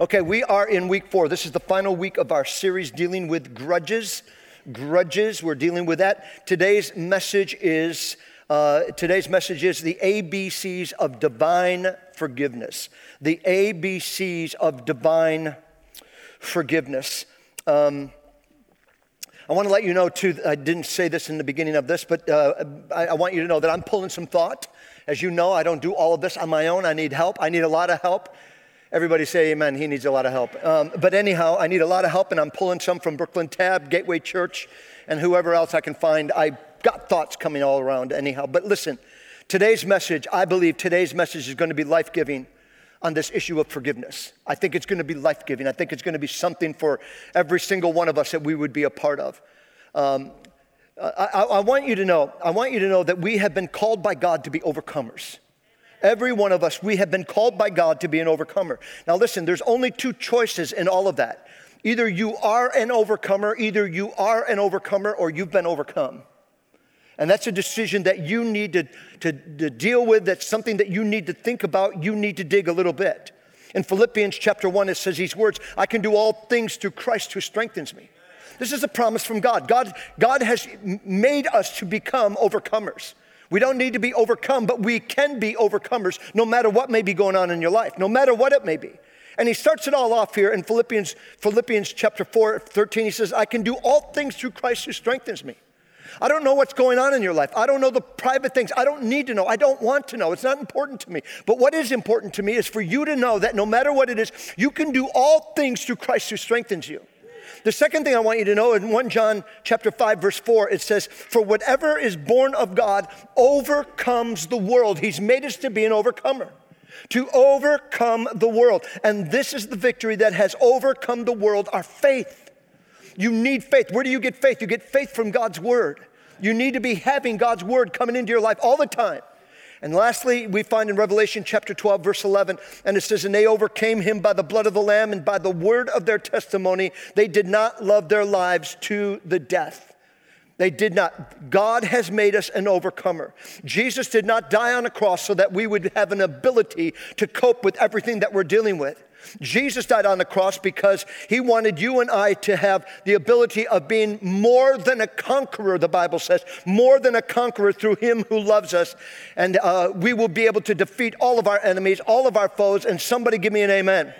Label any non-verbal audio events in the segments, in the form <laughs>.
Okay, we are in week four. This is the final week of our series dealing with grudges. Grudges, we're dealing with that. Today's message is uh, today's message is the ABCs of divine forgiveness. The ABCs of divine forgiveness. Um, I want to let you know, too, I didn't say this in the beginning of this, but uh, I, I want you to know that I'm pulling some thought. As you know, I don't do all of this on my own. I need help. I need a lot of help. Everybody say amen. He needs a lot of help. Um, but anyhow, I need a lot of help, and I'm pulling some from Brooklyn Tab, Gateway Church, and whoever else I can find. I got thoughts coming all around, anyhow. But listen, today's message, I believe today's message is going to be life giving on this issue of forgiveness. I think it's going to be life giving. I think it's going to be something for every single one of us that we would be a part of. Um, I, I want you to know, I want you to know that we have been called by God to be overcomers. Every one of us, we have been called by God to be an overcomer. Now, listen, there's only two choices in all of that. Either you are an overcomer, either you are an overcomer, or you've been overcome. And that's a decision that you need to, to, to, deal with. That's something that you need to think about. You need to dig a little bit. In Philippians chapter 1, it says these words I can do all things through Christ who strengthens me. This is a promise from God. God, God has made us to become overcomers. We don't need to be overcome, but we can be overcomers no matter what may be going on in your life, no matter what it may be. And he starts it all off here in Philippians, Philippians chapter 4, 13. He says, I can do all things through Christ who strengthens me. I don't know what's going on in your life. I don't know the private things. I don't need to know. I don't want to know. It's not important to me. But what is important to me is for you to know that no matter what it is, you can do all things through Christ who strengthens you. The second thing I want you to know in 1 John chapter 5 verse 4 it says for whatever is born of God overcomes the world. He's made us to be an overcomer. To overcome the world. And this is the victory that has overcome the world, our faith. You need faith. Where do you get faith? You get faith from God's word. You need to be having God's word coming into your life all the time. And lastly, we find in Revelation chapter 12, verse 11, and it says, And they overcame him by the blood of the Lamb and by the word of their testimony. They did not love their lives to the death. They did not. God has made us an overcomer. Jesus did not die on a cross so that we would have an ability to cope with everything that we're dealing with. Jesus died on the cross because he wanted you and I to have the ability of being more than a conqueror, the Bible says, more than a conqueror through him who loves us. And uh, we will be able to defeat all of our enemies, all of our foes. And somebody give me an amen.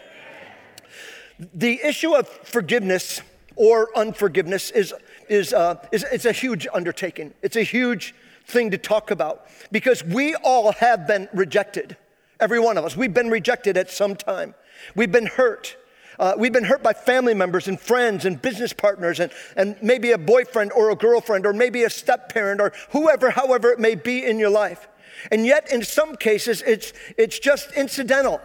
The issue of forgiveness or unforgiveness is, is, uh, is it's a huge undertaking. It's a huge thing to talk about because we all have been rejected. Every one of us. We've been rejected at some time. We've been hurt. Uh, we've been hurt by family members and friends and business partners and, and maybe a boyfriend or a girlfriend or maybe a step parent or whoever, however it may be in your life. And yet, in some cases, it's, it's just incidental.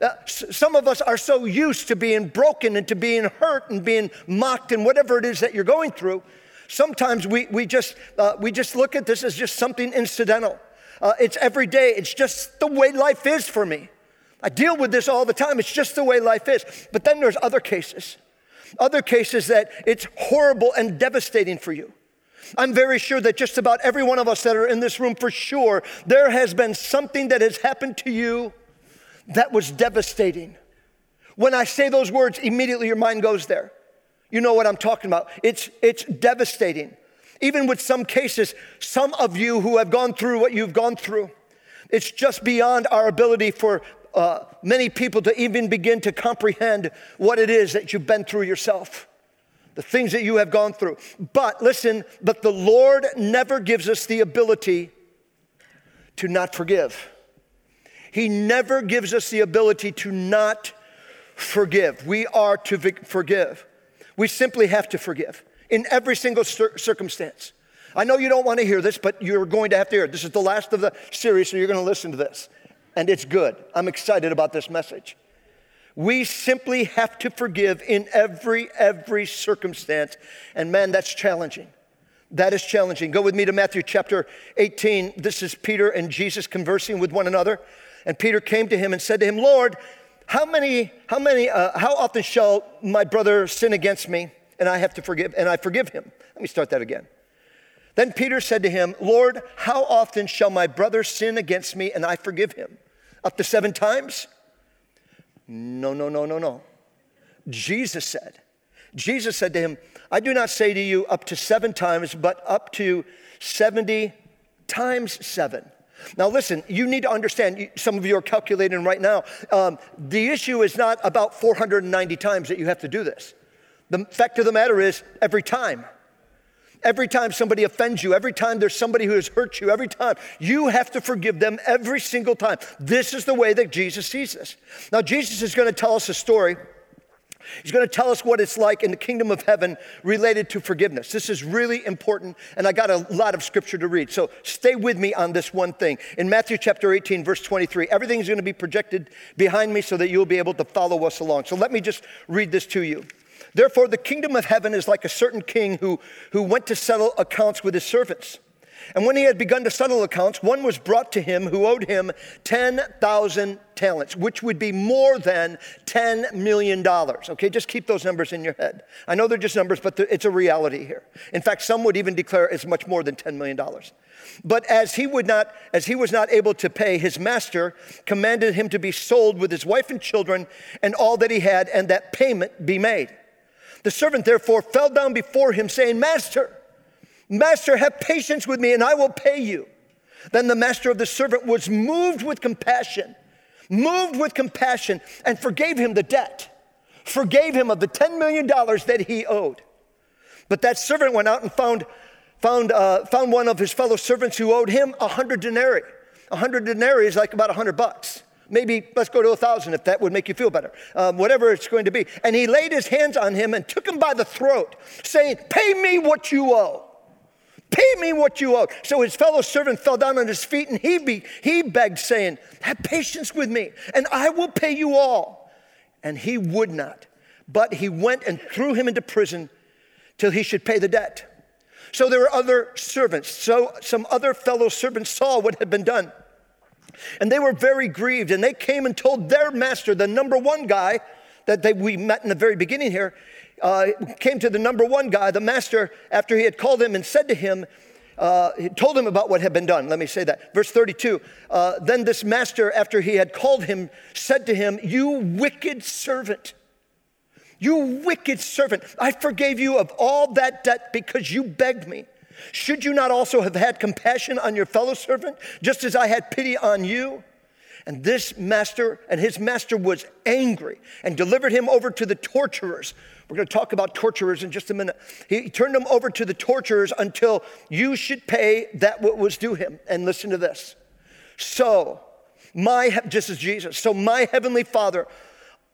Uh, some of us are so used to being broken and to being hurt and being mocked and whatever it is that you're going through. Sometimes we, we, just, uh, we just look at this as just something incidental. Uh, it's every day, it's just the way life is for me. I deal with this all the time. It's just the way life is. But then there's other cases, other cases that it's horrible and devastating for you. I'm very sure that just about every one of us that are in this room, for sure, there has been something that has happened to you that was devastating. When I say those words, immediately your mind goes there. You know what I'm talking about. It's, it's devastating. Even with some cases, some of you who have gone through what you've gone through, it's just beyond our ability for uh, many people to even begin to comprehend what it is that you've been through yourself, the things that you have gone through. But listen, but the Lord never gives us the ability to not forgive. He never gives us the ability to not forgive. We are to forgive. We simply have to forgive in every single circumstance. I know you don't want to hear this, but you're going to have to hear it. This is the last of the series, so you're going to listen to this and it's good. I'm excited about this message. We simply have to forgive in every, every circumstance. And man, that's challenging. That is challenging. Go with me to Matthew chapter 18. This is Peter and Jesus conversing with one another. And Peter came to him and said to him, Lord, how many, how many, uh, how often shall my brother sin against me and I have to forgive, and I forgive him? Let me start that again. Then Peter said to him, Lord, how often shall my brother sin against me and I forgive him? Up to seven times? No, no, no, no, no. Jesus said. Jesus said to him, I do not say to you up to seven times, but up to 70 times seven. Now, listen, you need to understand, some of you are calculating right now. Um, the issue is not about 490 times that you have to do this. The fact of the matter is, every time. Every time somebody offends you, every time there's somebody who has hurt you, every time, you have to forgive them every single time. This is the way that Jesus sees this. Now, Jesus is going to tell us a story He's going to tell us what it's like in the kingdom of heaven related to forgiveness. This is really important, and I got a lot of scripture to read. So stay with me on this one thing. In Matthew chapter 18, verse 23, everything is going to be projected behind me so that you'll be able to follow us along. So let me just read this to you. Therefore, the kingdom of heaven is like a certain king who, who went to settle accounts with his servants. And when he had begun to settle accounts, one was brought to him who owed him 10,000 talents, which would be more than $10 million. Okay, just keep those numbers in your head. I know they're just numbers, but it's a reality here. In fact, some would even declare it's much more than $10 million. But as he would not, as he was not able to pay, his master commanded him to be sold with his wife and children and all that he had, and that payment be made. The servant therefore fell down before him, saying, Master, Master, have patience with me and I will pay you. Then the master of the servant was moved with compassion, moved with compassion, and forgave him the debt, forgave him of the $10 million that he owed. But that servant went out and found, found, uh, found one of his fellow servants who owed him a hundred denarii. A hundred denarii is like about a hundred bucks. Maybe let's go to a thousand if that would make you feel better. Um, whatever it's going to be. And he laid his hands on him and took him by the throat, saying, Pay me what you owe. Pay me what you owe. So his fellow servant fell down on his feet and he, be, he begged, saying, Have patience with me, and I will pay you all. And he would not. But he went and threw him into prison till he should pay the debt. So there were other servants. So some other fellow servants saw what had been done. And they were very grieved. And they came and told their master, the number one guy that they, we met in the very beginning here, uh, came to the number one guy, the master, after he had called him and said to him, uh, he told him about what had been done. Let me say that. Verse 32 uh, Then this master, after he had called him, said to him, You wicked servant. You wicked servant, I forgave you of all that debt because you begged me. Should you not also have had compassion on your fellow servant, just as I had pity on you? And this master, and his master was angry and delivered him over to the torturers. We're going to talk about torturers in just a minute. He turned him over to the torturers until you should pay that what was due him. And listen to this. So, my, just as Jesus, so my heavenly Father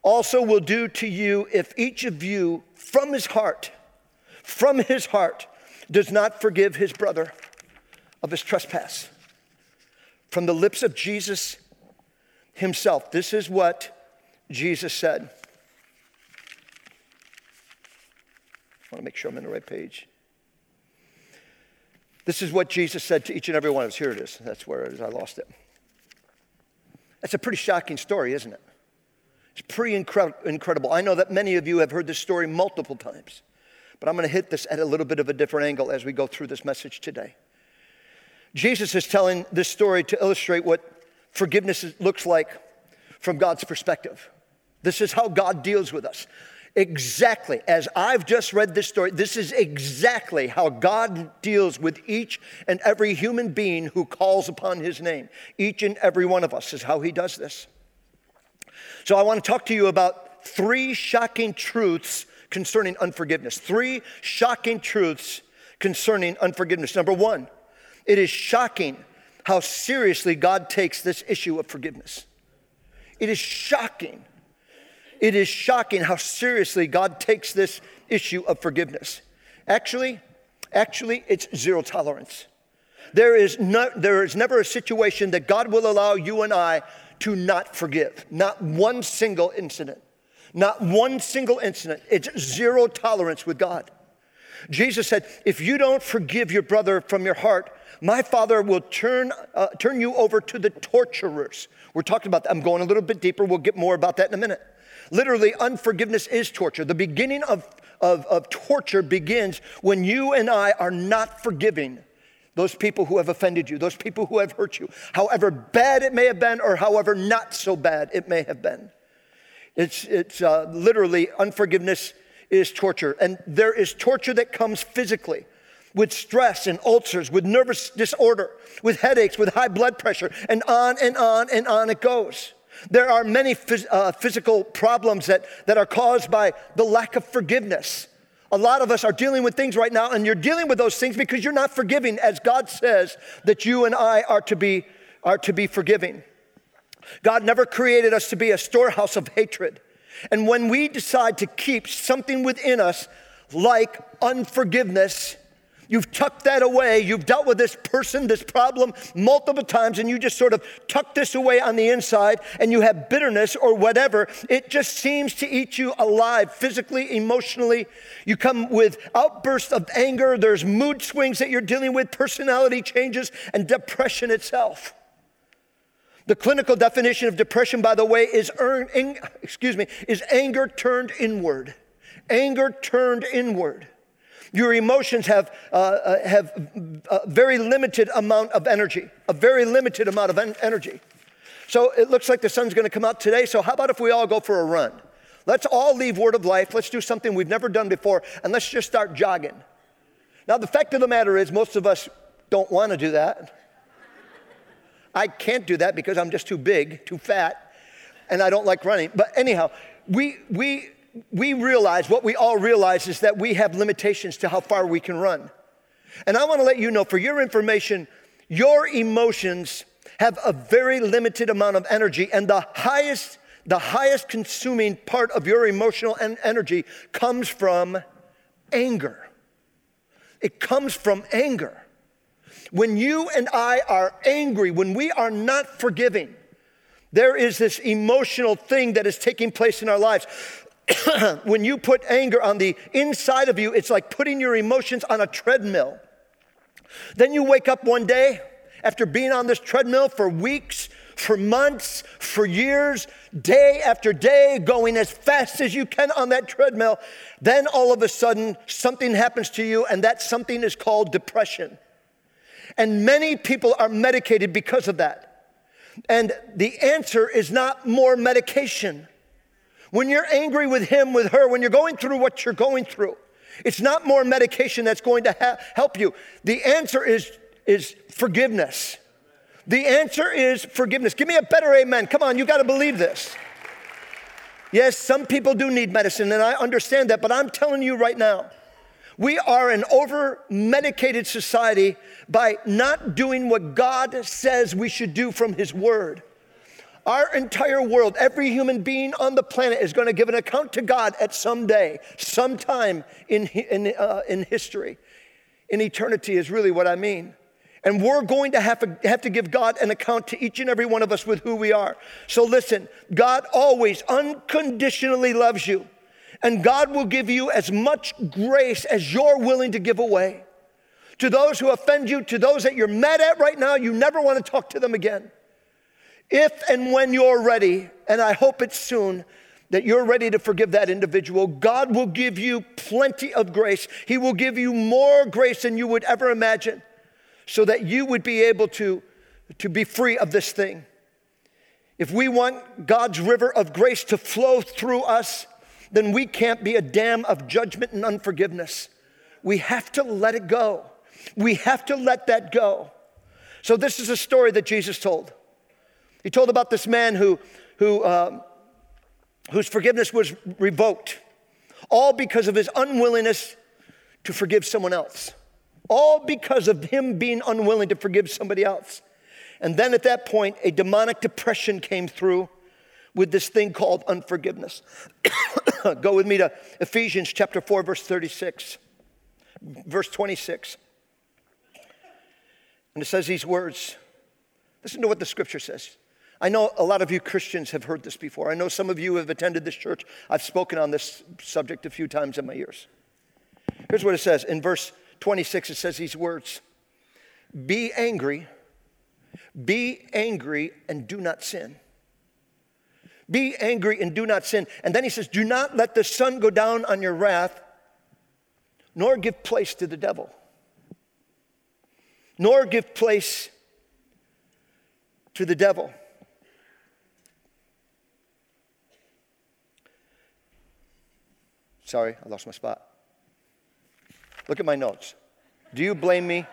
also will do to you if each of you from his heart, from his heart, does not forgive his brother of his trespass. From the lips of Jesus himself. This is what Jesus said. I want to make sure I'm in the right page. This is what Jesus said to each and every one of us. Here it is. That's where it is. I lost it. That's a pretty shocking story, isn't it? It's pretty incre- incredible. I know that many of you have heard this story multiple times, but I'm going to hit this at a little bit of a different angle as we go through this message today. Jesus is telling this story to illustrate what forgiveness looks like from God's perspective. This is how God deals with us. Exactly, as I've just read this story, this is exactly how God deals with each and every human being who calls upon his name. Each and every one of us is how he does this. So I want to talk to you about three shocking truths concerning unforgiveness. Three shocking truths concerning unforgiveness. Number one, it is shocking how seriously God takes this issue of forgiveness. It is shocking. It is shocking how seriously God takes this issue of forgiveness. Actually, actually, it's zero tolerance. There is, no, there is never a situation that God will allow you and I to not forgive. Not one single incident. Not one single incident. It's zero tolerance with God. Jesus said, if you don't forgive your brother from your heart, my father will turn, uh, turn you over to the torturers. We're talking about that. I'm going a little bit deeper. We'll get more about that in a minute. Literally, unforgiveness is torture. The beginning of, of, of torture begins when you and I are not forgiving those people who have offended you, those people who have hurt you, however bad it may have been or however not so bad it may have been. It's, it's uh, literally unforgiveness is torture. And there is torture that comes physically with stress and ulcers, with nervous disorder, with headaches, with high blood pressure, and on and on and on it goes. There are many phys- uh, physical problems that, that are caused by the lack of forgiveness. A lot of us are dealing with things right now, and you're dealing with those things because you're not forgiving, as God says that you and I are to be, are to be forgiving. God never created us to be a storehouse of hatred. And when we decide to keep something within us like unforgiveness, You've tucked that away. You've dealt with this person, this problem multiple times, and you just sort of tuck this away on the inside, and you have bitterness or whatever. It just seems to eat you alive physically, emotionally. You come with outbursts of anger. There's mood swings that you're dealing with, personality changes, and depression itself. The clinical definition of depression, by the way, is earn, excuse me, is anger turned inward. Anger turned inward. Your emotions have, uh, uh, have a very limited amount of energy, a very limited amount of en- energy. So it looks like the sun's going to come out today. So how about if we all go for a run? Let's all leave Word of Life. Let's do something we've never done before, and let's just start jogging. Now, the fact of the matter is, most of us don't want to do that. I can't do that because I'm just too big, too fat, and I don't like running. But anyhow, we, we we realize, what we all realize is that we have limitations to how far we can run. And I want to let you know, for your information, your emotions have a very limited amount of energy, and the highest, the highest consuming part of your emotional en- energy comes from anger. It comes from anger. When you and I are angry, when we are not forgiving, there is this emotional thing that is taking place in our lives. <coughs> when you put anger on the inside of you, it's like putting your emotions on a treadmill. Then you wake up one day after being on this treadmill for weeks, for months, for years, day after day, going as fast as you can on that treadmill. Then all of a sudden, something happens to you, and that something is called depression. And many people are medicated because of that. And the answer is not more medication. When you're angry with him, with her, when you're going through what you're going through, it's not more medication that's going to ha- help you. The answer is, is forgiveness. The answer is forgiveness. Give me a better amen. Come on, you got to believe this. Yes, some people do need medicine, and I understand that, but I'm telling you right now, we are an over medicated society by not doing what God says we should do from His Word. Our entire world, every human being on the planet is going to give an account to God at some day, sometime in, in, uh, in history. In eternity is really what I mean. And we're going to have, to have to give God an account to each and every one of us with who we are. So listen, God always unconditionally loves you. And God will give you as much grace as you're willing to give away. To those who offend you, to those that you're mad at right now, you never want to talk to them again. If and when you're ready, and I hope it's soon, that you're ready to forgive that individual, God will give you plenty of grace. He will give you more grace than you would ever imagine so that you would be able to, to be free of this thing. If we want God's river of grace to flow through us, then we can't be a dam of judgment and unforgiveness. We have to let it go. We have to let that go. So, this is a story that Jesus told. He told about this man who, who, uh, whose forgiveness was revoked, all because of his unwillingness to forgive someone else. All because of him being unwilling to forgive somebody else. And then at that point, a demonic depression came through with this thing called unforgiveness. <coughs> Go with me to Ephesians chapter 4, verse 36, verse 26. And it says these words. Listen to what the scripture says. I know a lot of you Christians have heard this before. I know some of you have attended this church. I've spoken on this subject a few times in my years. Here's what it says in verse 26 it says these words Be angry, be angry, and do not sin. Be angry and do not sin. And then he says, Do not let the sun go down on your wrath, nor give place to the devil, nor give place to the devil. Sorry, I lost my spot. Look at my notes. Do you blame me?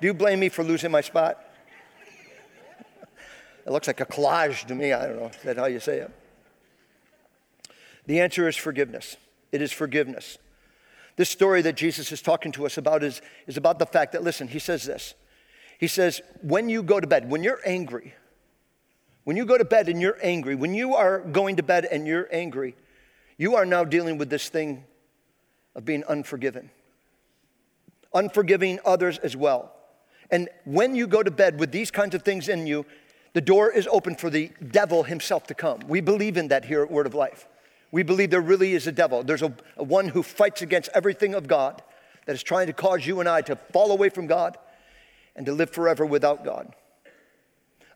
Do you blame me for losing my spot? It looks like a collage to me. I don't know. Is that how you say it? The answer is forgiveness. It is forgiveness. This story that Jesus is talking to us about is, is about the fact that, listen, he says this. He says, when you go to bed, when you're angry, when you go to bed and you're angry, when you are going to bed and you're angry, you are now dealing with this thing of being unforgiven, unforgiving others as well. And when you go to bed with these kinds of things in you, the door is open for the devil himself to come. We believe in that here at Word of Life. We believe there really is a devil. There's a, a one who fights against everything of God that is trying to cause you and I to fall away from God and to live forever without God.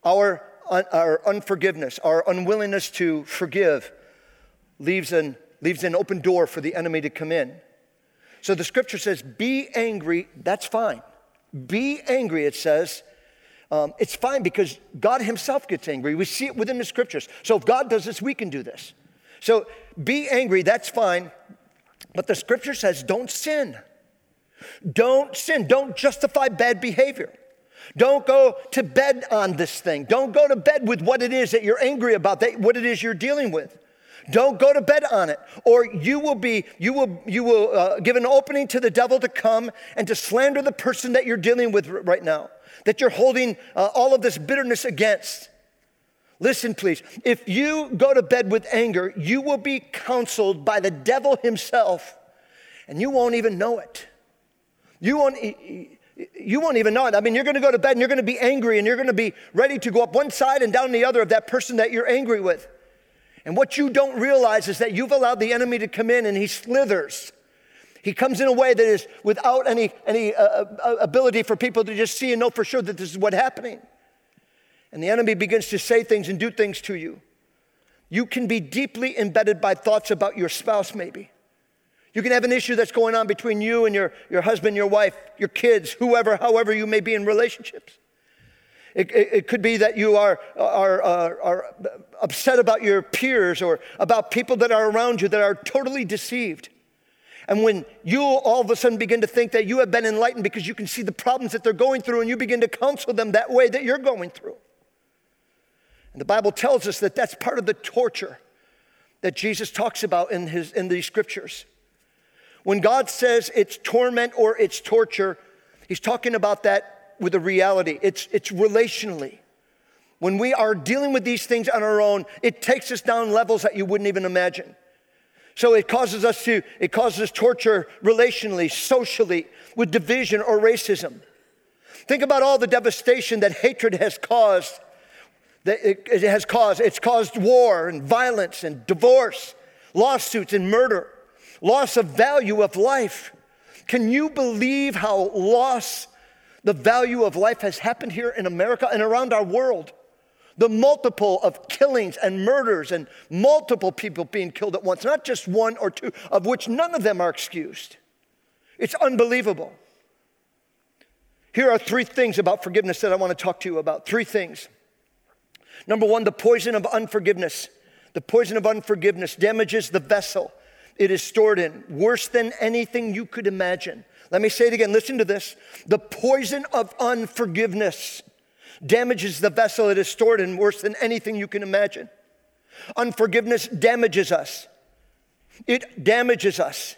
Our, our unforgiveness, our unwillingness to forgive, leaves an, leaves an open door for the enemy to come in. So the scripture says, Be angry, that's fine. Be angry, it says, um, it's fine because God Himself gets angry. We see it within the scriptures. So if God does this, we can do this. So be angry, that's fine. But the scripture says don't sin. Don't sin. Don't justify bad behavior. Don't go to bed on this thing. Don't go to bed with what it is that you're angry about, that, what it is you're dealing with. Don't go to bed on it, or you will be you will you will uh, give an opening to the devil to come and to slander the person that you're dealing with right now that you're holding uh, all of this bitterness against. Listen, please. If you go to bed with anger, you will be counseled by the devil himself, and you won't even know it. You won't, you won't even know it. I mean, you're going to go to bed and you're going to be angry and you're going to be ready to go up one side and down the other of that person that you're angry with. And what you don't realize is that you've allowed the enemy to come in and he slithers he comes in a way that is without any, any uh, uh, ability for people to just see and know for sure that this is what's happening. And the enemy begins to say things and do things to you. You can be deeply embedded by thoughts about your spouse, maybe. You can have an issue that's going on between you and your, your husband, your wife, your kids, whoever, however you may be in relationships. It, it, it could be that you are, are, are, are upset about your peers or about people that are around you that are totally deceived. And when you all of a sudden begin to think that you have been enlightened because you can see the problems that they're going through and you begin to counsel them that way that you're going through. And the Bible tells us that that's part of the torture that Jesus talks about in, his, in these scriptures. When God says it's torment or it's torture, he's talking about that with a reality. It's, it's relationally. When we are dealing with these things on our own, it takes us down levels that you wouldn't even imagine. So it causes us to, it causes torture relationally, socially, with division or racism. Think about all the devastation that hatred has caused. That it, has caused. It's caused war and violence and divorce, lawsuits and murder, loss of value of life. Can you believe how loss, the value of life has happened here in America and around our world? The multiple of killings and murders and multiple people being killed at once, not just one or two, of which none of them are excused. It's unbelievable. Here are three things about forgiveness that I want to talk to you about. Three things. Number one, the poison of unforgiveness. The poison of unforgiveness damages the vessel it is stored in worse than anything you could imagine. Let me say it again. Listen to this. The poison of unforgiveness damages the vessel it is stored in worse than anything you can imagine. Unforgiveness damages us. It damages us.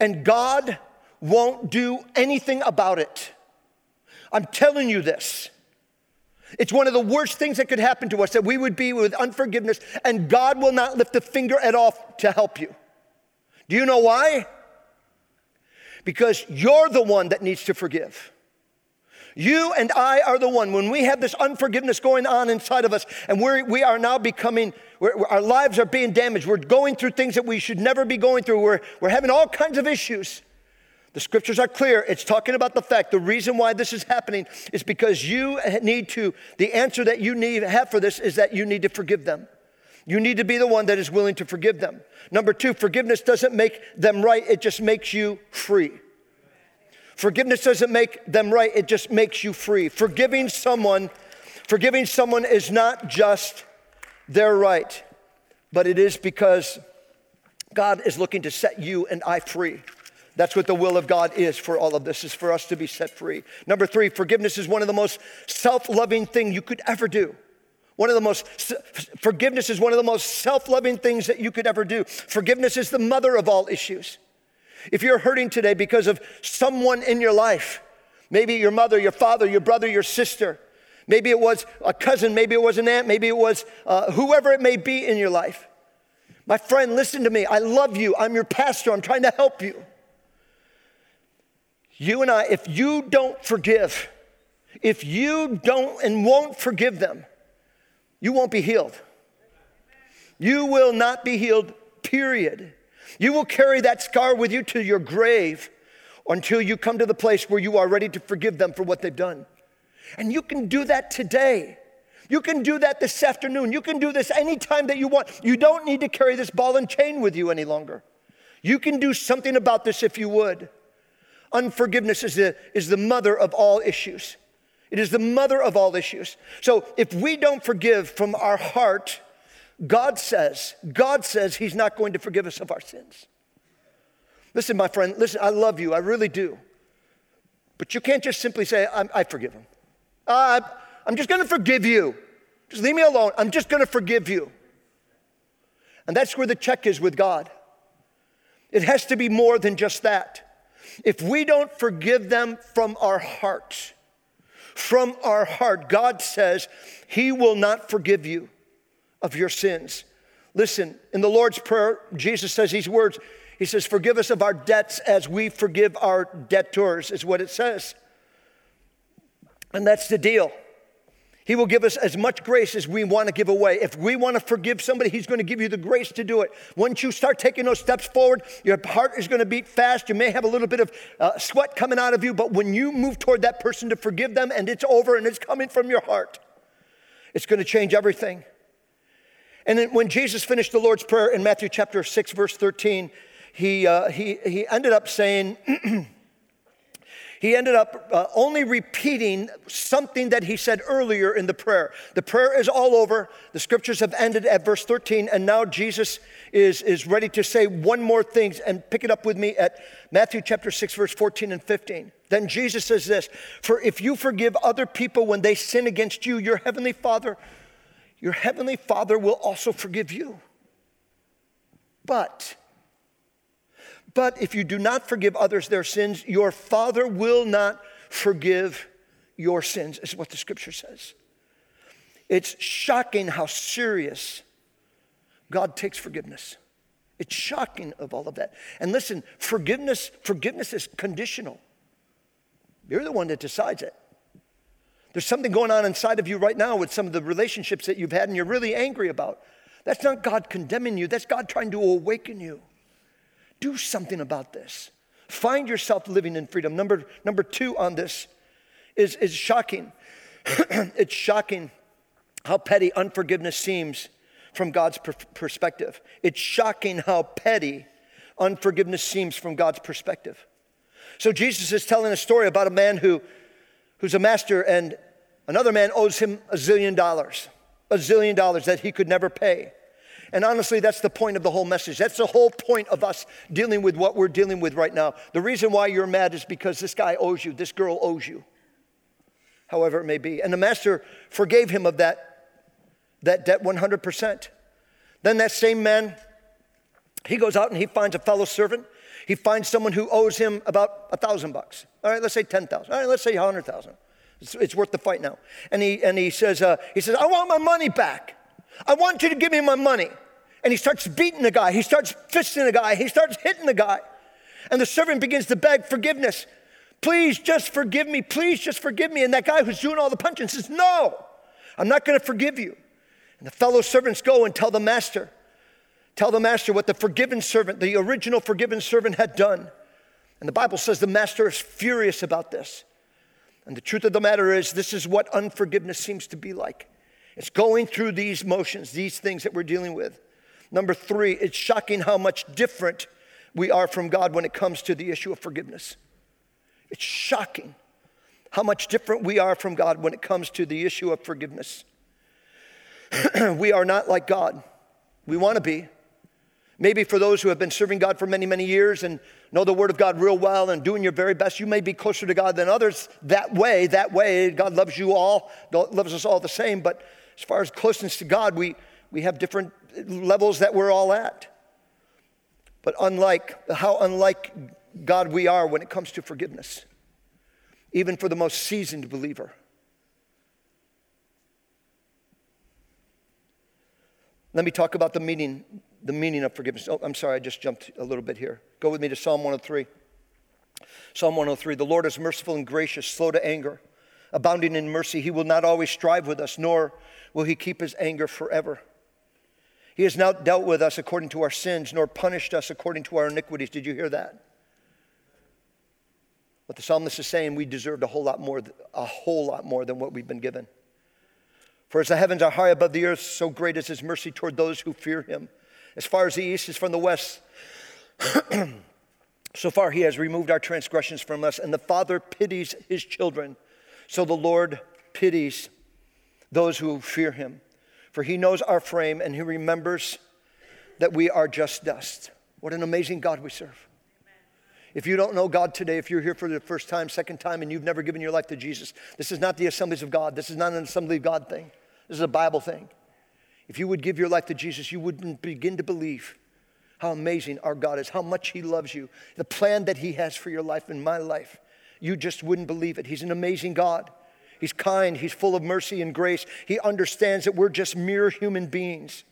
And God won't do anything about it. I'm telling you this. It's one of the worst things that could happen to us that we would be with unforgiveness, and God will not lift a finger at all to help you. Do you know why? Because you're the one that needs to forgive. You and I are the one. When we have this unforgiveness going on inside of us, and we're, we are now becoming, our lives are being damaged. We're going through things that we should never be going through. We're, we're having all kinds of issues. The scriptures are clear. It's talking about the fact the reason why this is happening is because you need to, the answer that you need have for this is that you need to forgive them. You need to be the one that is willing to forgive them. Number two, forgiveness doesn't make them right, it just makes you free. Forgiveness doesn't make them right, it just makes you free. Forgiving someone, forgiving someone is not just their right, but it is because God is looking to set you and I free. That's what the will of God is for all of this, is for us to be set free. Number three, forgiveness is one of the most self-loving thing you could ever do. One of the most, forgiveness is one of the most self loving things that you could ever do. Forgiveness is the mother of all issues. If you're hurting today because of someone in your life, maybe your mother, your father, your brother, your sister, maybe it was a cousin, maybe it was an aunt, maybe it was uh, whoever it may be in your life. My friend, listen to me. I love you. I'm your pastor. I'm trying to help you. You and I, if you don't forgive, if you don't and won't forgive them, you won't be healed. You will not be healed, period. You will carry that scar with you to your grave until you come to the place where you are ready to forgive them for what they've done. And you can do that today. You can do that this afternoon. You can do this anytime that you want. You don't need to carry this ball and chain with you any longer. You can do something about this if you would. Unforgiveness is the, is the mother of all issues. It is the mother of all issues. So if we don't forgive from our heart, God says, God says He's not going to forgive us of our sins. Listen, my friend, listen, I love you, I really do. But you can't just simply say, I forgive him. Uh, I'm just gonna forgive you. Just leave me alone. I'm just gonna forgive you. And that's where the check is with God. It has to be more than just that. If we don't forgive them from our hearts, from our heart, God says He will not forgive you of your sins. Listen, in the Lord's Prayer, Jesus says these words He says, Forgive us of our debts as we forgive our debtors, is what it says. And that's the deal. He will give us as much grace as we want to give away. If we want to forgive somebody, He's going to give you the grace to do it. Once you start taking those steps forward, your heart is going to beat fast. You may have a little bit of uh, sweat coming out of you, but when you move toward that person to forgive them and it's over and it's coming from your heart, it's going to change everything. And then when Jesus finished the Lord's Prayer in Matthew chapter 6, verse 13, he, uh, he, he ended up saying, <clears throat> he ended up uh, only repeating something that he said earlier in the prayer. The prayer is all over. The scriptures have ended at verse 13, and now Jesus is, is ready to say one more thing and pick it up with me at Matthew chapter 6, verse 14 and 15. Then Jesus says this For if you forgive other people when they sin against you, your heavenly Father, your heavenly Father will also forgive you. But but if you do not forgive others their sins, your Father will not forgive your sins, is what the scripture says. It's shocking how serious God takes forgiveness. It's shocking of all of that. And listen, forgiveness, forgiveness is conditional. You're the one that decides it. There's something going on inside of you right now with some of the relationships that you've had and you're really angry about. That's not God condemning you, that's God trying to awaken you do something about this. Find yourself living in freedom. Number, number two on this is, is shocking. <clears throat> it's shocking how petty unforgiveness seems from God's per- perspective. It's shocking how petty unforgiveness seems from God's perspective. So Jesus is telling a story about a man who, who's a master and another man owes him a zillion dollars, a zillion dollars that he could never pay. And honestly, that's the point of the whole message. That's the whole point of us dealing with what we're dealing with right now. The reason why you're mad is because this guy owes you, this girl owes you, however it may be. And the master forgave him of that, that debt 100%. Then that same man, he goes out and he finds a fellow servant. He finds someone who owes him about a thousand bucks. All right, let's say 10,000. All right, let's say a 100,000. It's, it's, worth the fight now. And he, and he says, uh, he says, I want my money back. I want you to give me my money. And he starts beating the guy. He starts fisting the guy. He starts hitting the guy. And the servant begins to beg forgiveness. Please just forgive me. Please just forgive me. And that guy who's doing all the punching says, No, I'm not going to forgive you. And the fellow servants go and tell the master, tell the master what the forgiven servant, the original forgiven servant, had done. And the Bible says the master is furious about this. And the truth of the matter is, this is what unforgiveness seems to be like. It's going through these motions, these things that we're dealing with. Number three, it's shocking how much different we are from God when it comes to the issue of forgiveness. It's shocking how much different we are from God when it comes to the issue of forgiveness. <clears throat> we are not like God. We want to be. Maybe for those who have been serving God for many, many years and know the Word of God real well and doing your very best, you may be closer to God than others that way. That way, God loves you all, loves us all the same. But as far as closeness to God, we, we have different levels that we're all at. But unlike, how unlike God we are when it comes to forgiveness, even for the most seasoned believer. Let me talk about the meaning, the meaning of forgiveness. Oh, I'm sorry, I just jumped a little bit here. Go with me to Psalm 103. Psalm 103 The Lord is merciful and gracious, slow to anger, abounding in mercy. He will not always strive with us, nor will he keep his anger forever. He has not dealt with us according to our sins, nor punished us according to our iniquities. Did you hear that? What the psalmist is saying, we deserved a whole lot more, a whole lot more than what we've been given. For as the heavens are high above the earth, so great is his mercy toward those who fear him. As far as the east is from the west, <clears throat> so far he has removed our transgressions from us, and the Father pities his children. So the Lord pities those who fear him. For he knows our frame, and he remembers that we are just dust. What an amazing God we serve. If you don't know God today, if you're here for the first time, second time, and you've never given your life to Jesus, this is not the assemblies of God. This is not an assembly of God thing. This is a Bible thing. If you would give your life to Jesus, you wouldn't begin to believe how amazing our God is, how much He loves you, the plan that He has for your life and my life. You just wouldn't believe it. He's an amazing God. He's kind, He's full of mercy and grace. He understands that we're just mere human beings.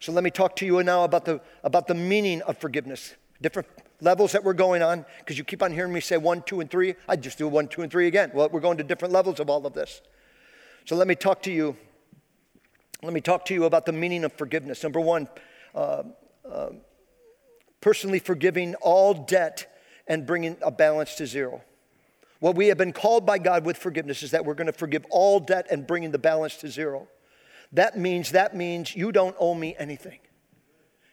So let me talk to you now about the, about the meaning of forgiveness. Different levels that we're going on, because you keep on hearing me say one, two, and three. I just do one, two, and three again. Well, we're going to different levels of all of this. So let me talk to you let me talk to you about the meaning of forgiveness. Number one, uh, uh, personally forgiving all debt and bringing a balance to zero. What we have been called by God with forgiveness is that we're going to forgive all debt and bringing the balance to zero. That means that means you don't owe me anything.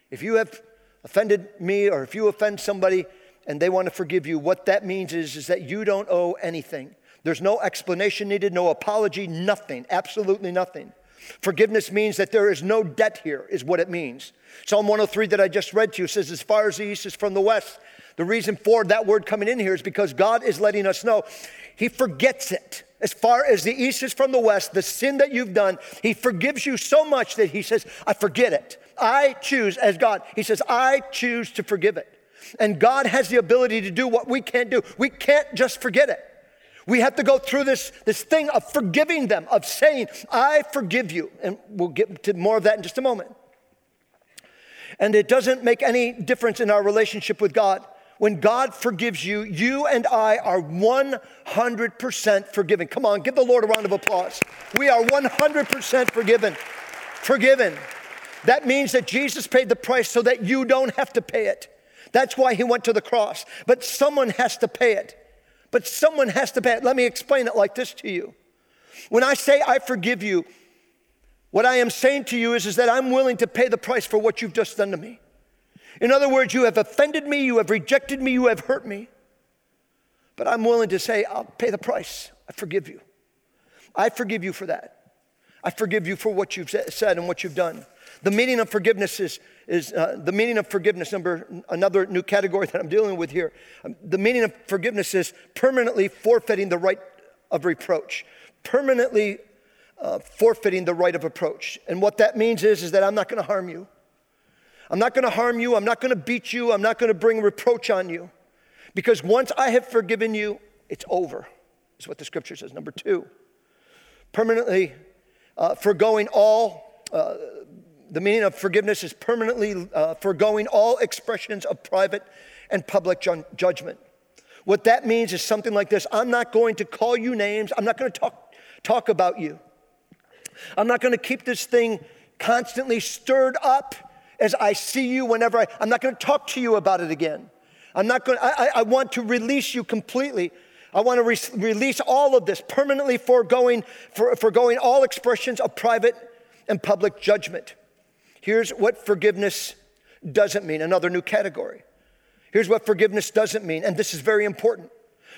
If you have offended me or if you offend somebody and they want to forgive you, what that means is, is that you don't owe anything. There's no explanation needed, no apology, nothing, absolutely nothing. Forgiveness means that there is no debt here, is what it means. Psalm 103 that I just read to you says, As far as the east is from the west. The reason for that word coming in here is because God is letting us know He forgets it. As far as the east is from the west, the sin that you've done, He forgives you so much that He says, I forget it. I choose, as God, He says, I choose to forgive it. And God has the ability to do what we can't do. We can't just forget it. We have to go through this, this thing of forgiving them, of saying, I forgive you. And we'll get to more of that in just a moment. And it doesn't make any difference in our relationship with God. When God forgives you, you and I are 100% forgiven. Come on, give the Lord a round of applause. We are 100% forgiven. Forgiven. That means that Jesus paid the price so that you don't have to pay it. That's why he went to the cross. But someone has to pay it but someone has to pay. Let me explain it like this to you. When I say I forgive you, what I am saying to you is, is that I'm willing to pay the price for what you've just done to me. In other words, you have offended me, you have rejected me, you have hurt me. But I'm willing to say, I'll pay the price. I forgive you. I forgive you for that. I forgive you for what you've said and what you've done. The meaning of forgiveness is, is uh, the meaning of forgiveness, number another new category <laughs> that I'm dealing with here. Um, the meaning of forgiveness is permanently forfeiting the right of reproach, permanently uh, forfeiting the right of approach. And what that means is, is that I'm not going to harm you. I'm not going to harm you. I'm not going to beat you. I'm not going to bring reproach on you. Because once I have forgiven you, it's over, is what the scripture says. Number two, permanently uh, foregoing all uh, the meaning of forgiveness is permanently uh, foregoing all expressions of private and public ju- judgment. What that means is something like this I'm not going to call you names, I'm not going to talk, talk about you. I'm not going to keep this thing constantly stirred up as I see you whenever I, I'm not going to talk to you about it again. I'm not going I, I want to release you completely. I want to re- release all of this, permanently foregoing, for, foregoing all expressions of private and public judgment. Here's what forgiveness doesn't mean another new category. Here's what forgiveness doesn't mean, and this is very important.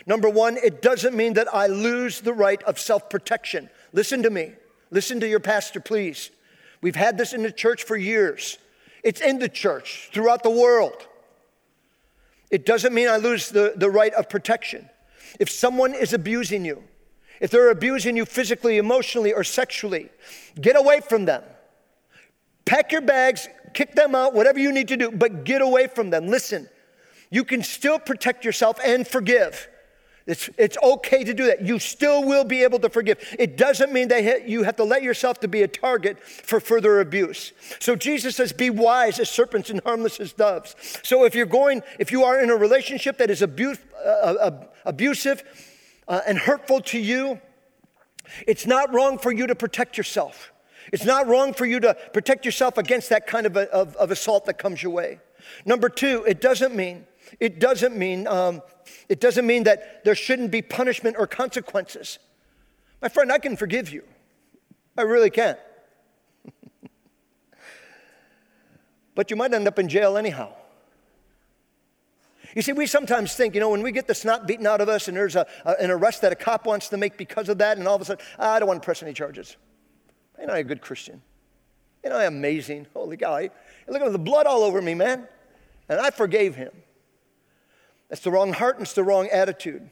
Number one, it doesn't mean that I lose the right of self protection. Listen to me. Listen to your pastor, please. We've had this in the church for years. It's in the church, throughout the world. It doesn't mean I lose the, the right of protection. If someone is abusing you, if they're abusing you physically, emotionally, or sexually, get away from them. Pack your bags, kick them out, whatever you need to do, but get away from them. Listen, you can still protect yourself and forgive. It's, it's okay to do that. You still will be able to forgive. It doesn't mean that you have to let yourself to be a target for further abuse. So Jesus says, be wise as serpents and harmless as doves. So if you're going, if you are in a relationship that is uh, uh, abusive uh, and hurtful to you, it's not wrong for you to protect yourself. It's not wrong for you to protect yourself against that kind of, a, of, of assault that comes your way. Number two, it doesn't mean it doesn't mean, um, it doesn't mean that there shouldn't be punishment or consequences. My friend, I can forgive you. I really can. <laughs> but you might end up in jail anyhow. You see, we sometimes think, you know, when we get the snot beaten out of us and there's a, a, an arrest that a cop wants to make because of that, and all of a sudden, ah, I don't want to press any charges. Ain't I a good Christian? Ain't I amazing? Holy cow. Look at the blood all over me, man. And I forgave him. That's the wrong heart and it's the wrong attitude.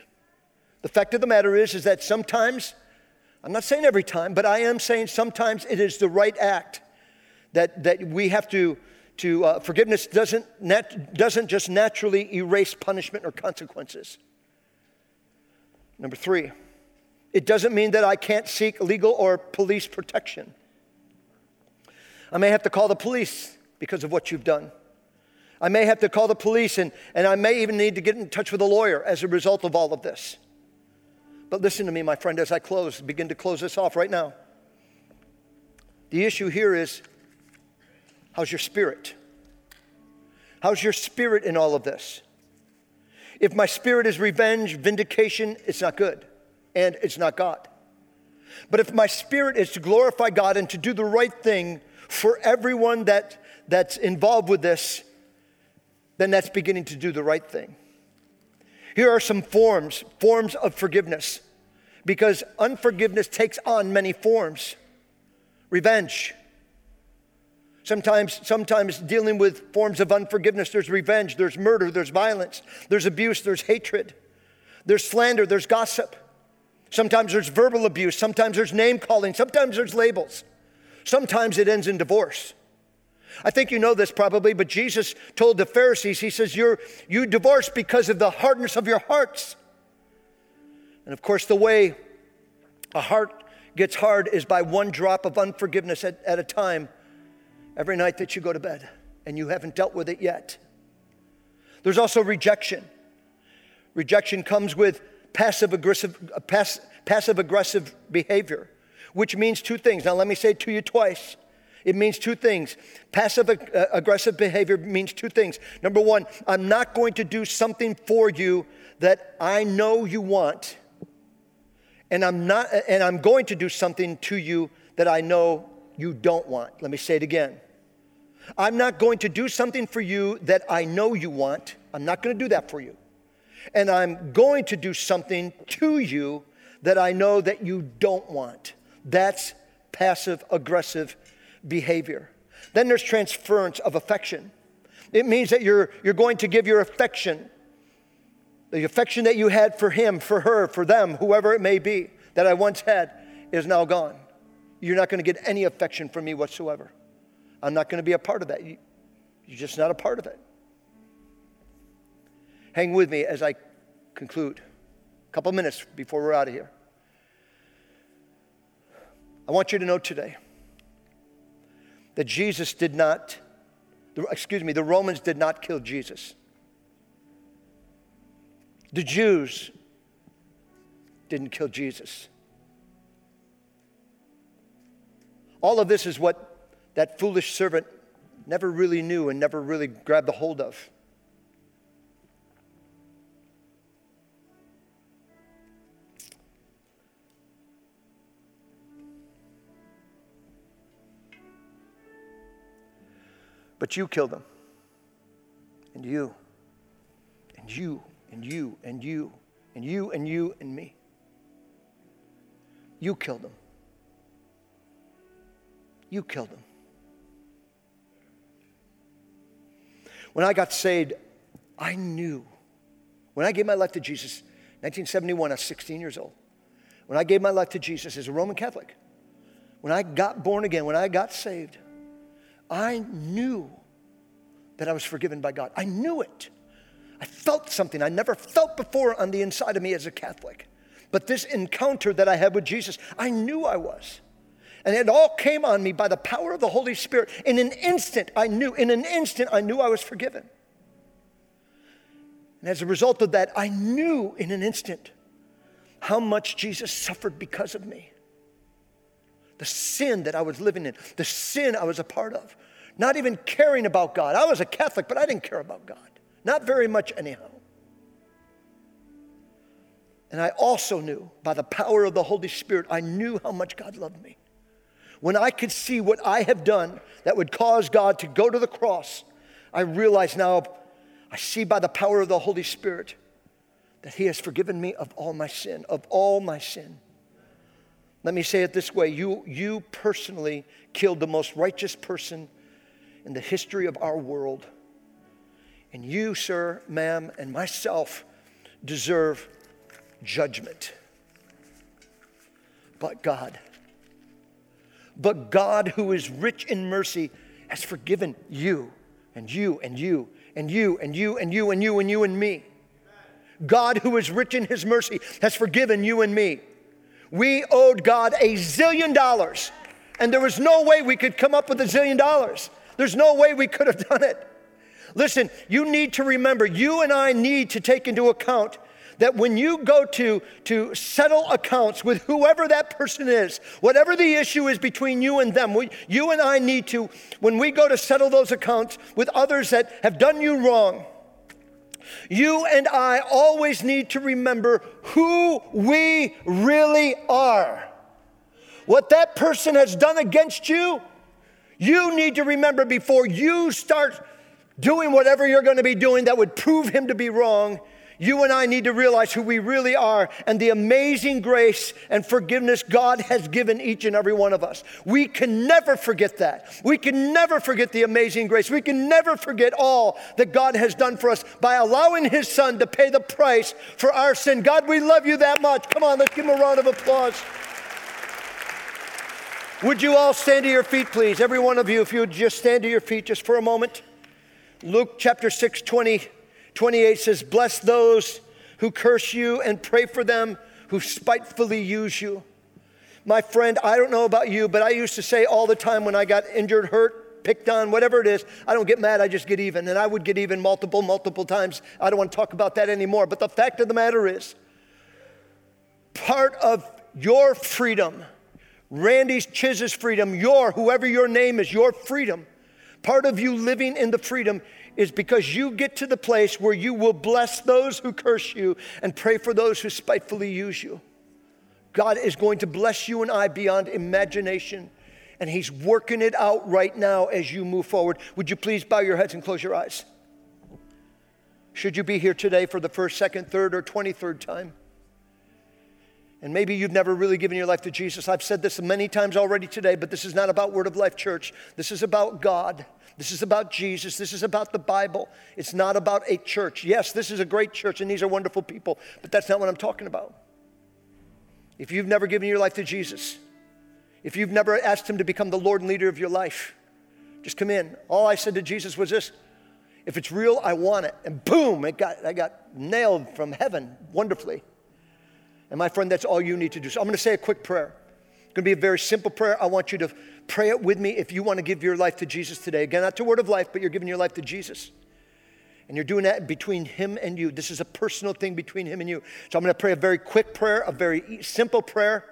The fact of the matter is, is that sometimes, I'm not saying every time, but I am saying sometimes it is the right act that, that we have to, to uh, forgiveness doesn't, nat- doesn't just naturally erase punishment or consequences. Number three, it doesn't mean that I can't seek legal or police protection. I may have to call the police because of what you've done. I may have to call the police and, and I may even need to get in touch with a lawyer as a result of all of this. But listen to me, my friend, as I close, begin to close this off right now. The issue here is how's your spirit? How's your spirit in all of this? If my spirit is revenge, vindication, it's not good and it's not God. But if my spirit is to glorify God and to do the right thing for everyone that, that's involved with this, then that's beginning to do the right thing. Here are some forms, forms of forgiveness, because unforgiveness takes on many forms. Revenge. Sometimes, sometimes dealing with forms of unforgiveness, there's revenge, there's murder, there's violence, there's abuse, there's hatred, there's slander, there's gossip. Sometimes there's verbal abuse, sometimes there's name calling, sometimes there's labels. Sometimes it ends in divorce. I think you know this probably, but Jesus told the Pharisees, He says, You're, You divorce because of the hardness of your hearts. And of course, the way a heart gets hard is by one drop of unforgiveness at, at a time every night that you go to bed, and you haven't dealt with it yet. There's also rejection. Rejection comes with passive aggressive, uh, pass, passive aggressive behavior, which means two things. Now, let me say it to you twice. It means two things. Passive uh, aggressive behavior means two things. Number one, I'm not going to do something for you that I know you want, and I'm not, and I'm going to do something to you that I know you don't want. Let me say it again. I'm not going to do something for you that I know you want. I'm not going to do that for you. And I'm going to do something to you that I know that you don't want. That's passive aggressive behavior. Then there's transference of affection. It means that you're, you're going to give your affection, the affection that you had for him, for her, for them, whoever it may be, that I once had, is now gone. You're not going to get any affection from me whatsoever. I'm not going to be a part of that. You, you're just not a part of it. Hang with me as I conclude. A couple minutes before we're out of here. I want you to know today that Jesus did not, excuse me, the Romans did not kill Jesus. The Jews didn't kill Jesus. All of this is what that foolish servant never really knew and never really grabbed a hold of. But you killed them. And you, and you, and you, and you, and you, and you, and me. You killed them. You killed them. When I got saved, I knew. When I gave my life to Jesus, 1971, I was 16 years old. When I gave my life to Jesus as a Roman Catholic, when I got born again, when I got saved, I knew that I was forgiven by God. I knew it. I felt something I never felt before on the inside of me as a Catholic. But this encounter that I had with Jesus, I knew I was. And it all came on me by the power of the Holy Spirit. In an instant, I knew, in an instant, I knew I was forgiven. And as a result of that, I knew in an instant how much Jesus suffered because of me. The sin that I was living in, the sin I was a part of, not even caring about God. I was a Catholic, but I didn't care about God. Not very much, anyhow. And I also knew by the power of the Holy Spirit, I knew how much God loved me. When I could see what I have done that would cause God to go to the cross, I realize now, I see by the power of the Holy Spirit that He has forgiven me of all my sin, of all my sin. Let me say it this way you, you personally killed the most righteous person in the history of our world. And you, sir, ma'am, and myself deserve judgment. But God, but God, who is rich in mercy, has forgiven you and you and you and you and you and you and you and you and me. God, who is rich in his mercy, has forgiven you and me. We owed God a zillion dollars, and there was no way we could come up with a zillion dollars. There's no way we could have done it. Listen, you need to remember, you and I need to take into account that when you go to, to settle accounts with whoever that person is, whatever the issue is between you and them, we, you and I need to, when we go to settle those accounts with others that have done you wrong, you and I always need to remember who we really are. What that person has done against you, you need to remember before you start doing whatever you're going to be doing that would prove him to be wrong. You and I need to realize who we really are and the amazing grace and forgiveness God has given each and every one of us. We can never forget that. We can never forget the amazing grace. We can never forget all that God has done for us by allowing His Son to pay the price for our sin. God, we love you that much. Come on, let's give Him a round of applause. Would you all stand to your feet, please? Every one of you, if you would just stand to your feet just for a moment. Luke chapter 6, 20, 28 says, Bless those who curse you and pray for them who spitefully use you. My friend, I don't know about you, but I used to say all the time when I got injured, hurt, picked on, whatever it is, I don't get mad, I just get even. And I would get even multiple, multiple times. I don't want to talk about that anymore. But the fact of the matter is, part of your freedom Randy's Chiz's freedom, your, whoever your name is, your freedom. Part of you living in the freedom is because you get to the place where you will bless those who curse you and pray for those who spitefully use you. God is going to bless you and I beyond imagination, and He's working it out right now as you move forward. Would you please bow your heads and close your eyes? Should you be here today for the first, second, third, or 23rd time? And maybe you've never really given your life to Jesus. I've said this many times already today, but this is not about Word of Life Church. This is about God. This is about Jesus. This is about the Bible. It's not about a church. Yes, this is a great church and these are wonderful people, but that's not what I'm talking about. If you've never given your life to Jesus, if you've never asked Him to become the Lord and leader of your life, just come in. All I said to Jesus was this if it's real, I want it. And boom, it got, I got nailed from heaven wonderfully. And my friend, that's all you need to do. So I'm going to say a quick prayer. It's going to be a very simple prayer. I want you to pray it with me if you want to give your life to Jesus today. Again, not to word of life, but you're giving your life to Jesus. And you're doing that between him and you. This is a personal thing between him and you. So I'm going to pray a very quick prayer, a very simple prayer.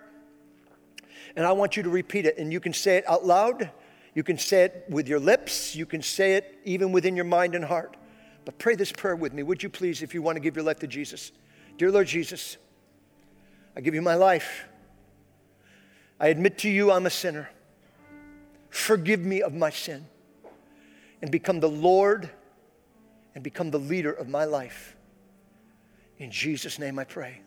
And I want you to repeat it. And you can say it out loud. You can say it with your lips. You can say it even within your mind and heart. But pray this prayer with me, would you please, if you want to give your life to Jesus? Dear Lord Jesus, I give you my life. I admit to you I'm a sinner. Forgive me of my sin and become the Lord and become the leader of my life. In Jesus' name I pray.